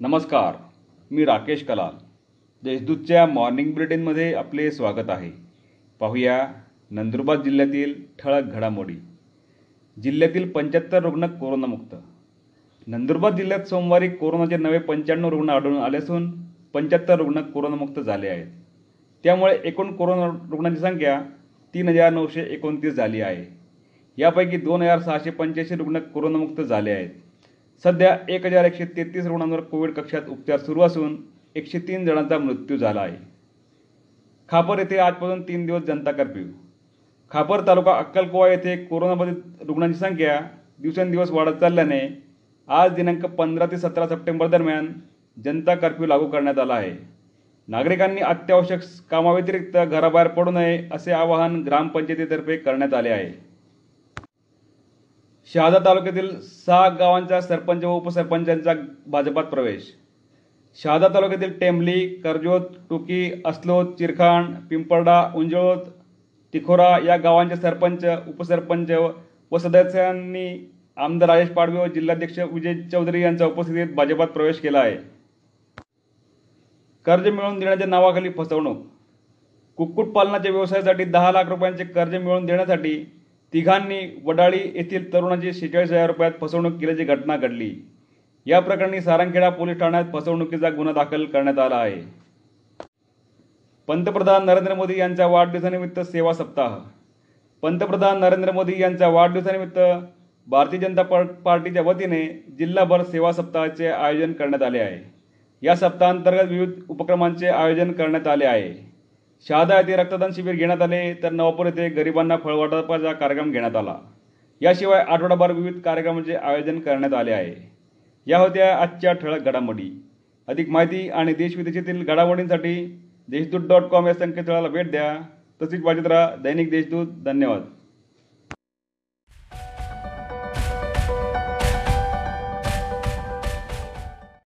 नमस्कार मी राकेश कलाल. देशदूतच्या मॉर्निंग बुलेटिनमध्ये आपले स्वागत आहे. पाहूया नंदुरबार जिल्ह्यातील ठळक घडामोडी. जिल्ह्यातील पंच्याहत्तर रुग्ण कोरोनामुक्त. नंदुरबार जिल्ह्यात सोमवारी कोरोनाचे नवे पंच्याण्णव रुग्ण आढळून आले असून पंच्याहत्तर रुग्ण कोरोनामुक्त झाले आहेत. त्यामुळे एकूण कोरोना रुग्णांची संख्या तीन हजार नऊशे एकोणतीस झाली आहे. यापैकी दोन हजार सहाशे पंच्याऐंशी रुग्ण कोरोनामुक्त झाले आहेत. सध्या एक हजार एकशे तेहतीस रुग्णांवर कोविड कक्षात उपचार सुरू असून एकशे तीन जणांचा मृत्यू झाला आहे. खापर येथे आजपासून तीन दिवस जनता कर्फ्यू. खापर तालुका अक्कलकोवा येथे कोरोनाबाधित रुग्णांची संख्या दिवसेंदिवस वाढत चालल्याने आज दिनांक पंधरा ते सतरा सप्टेंबर दरम्यान जनता कर्फ्यू लागू करण्यात आला आहे. नागरिकांनी अत्यावश्यक कामाव्यतिरिक्त घराबाहेर पडू नये असे आवाहन ग्रामपंचायतीतर्फे करण्यात आले आहे. शहादा तालुक्यातील सहा गावांच्या सरपंच व उपसरपंचांचा भाजपात प्रवेश. शहादा तालुक्यातील टेंबली कर्जोत टुकी असलोत चिरखांड पिंपळडा उंजळोत तिखोरा या गावांचे सरपंच उपसरपंच व सदस्यांनी आमदार राजेश पाडवे व जिल्हाध्यक्ष विजय चौधरी यांच्या उपस्थितीत भाजपात प्रवेश केला आहे. कर्ज मिळवून देण्याच्या नावाखाली फसवणूक. कुक्कुटपालनाच्या व्यवसायासाठी दहा लाख रुपयांचे कर्ज मिळवून देण्यासाठी तिघांनी वडाळी येथील तरुणाची शेहेचाळीस हजार रुपयात फसवणूक केल्याची घटना घडली. या प्रकरणी सारंगखेडा पोलीस ठाण्यात फसवणुकीचा गुन्हा दाखल करण्यात आला आहे. पंतप्रधान नरेंद्र मोदी यांच्या वाढदिवसानिमित्त सेवा सप्ताह. पंतप्रधान नरेंद्र मोदी यांच्या वाढदिवसानिमित्त भारतीय जनता पार्टीच्या वतीने जिल्हाभर सेवा सप्ताहाचे आयोजन करण्यात आले आहे. या सप्ताहांतर्गत विविध उपक्रमांचे आयोजन करण्यात आले आहे. शहादा येथे रक्तदान शिबिर घेण्यात आले तर नवापूर येथे गरिबांना फळवाटपाचा कार्यक्रम घेण्यात आला. याशिवाय आठवडाभर विविध कार्यक्रमांचे आयोजन करण्यात आले आहे. या होत्या आजच्या ठळक घडामोडी. अधिक माहिती आणि देशविदेशातील घडामोडींसाठी देशदूत डॉट कॉम या संकेतस्थळाला भेट द्या. तसेच वाजत राहा दैनिक देशदूत. धन्यवाद.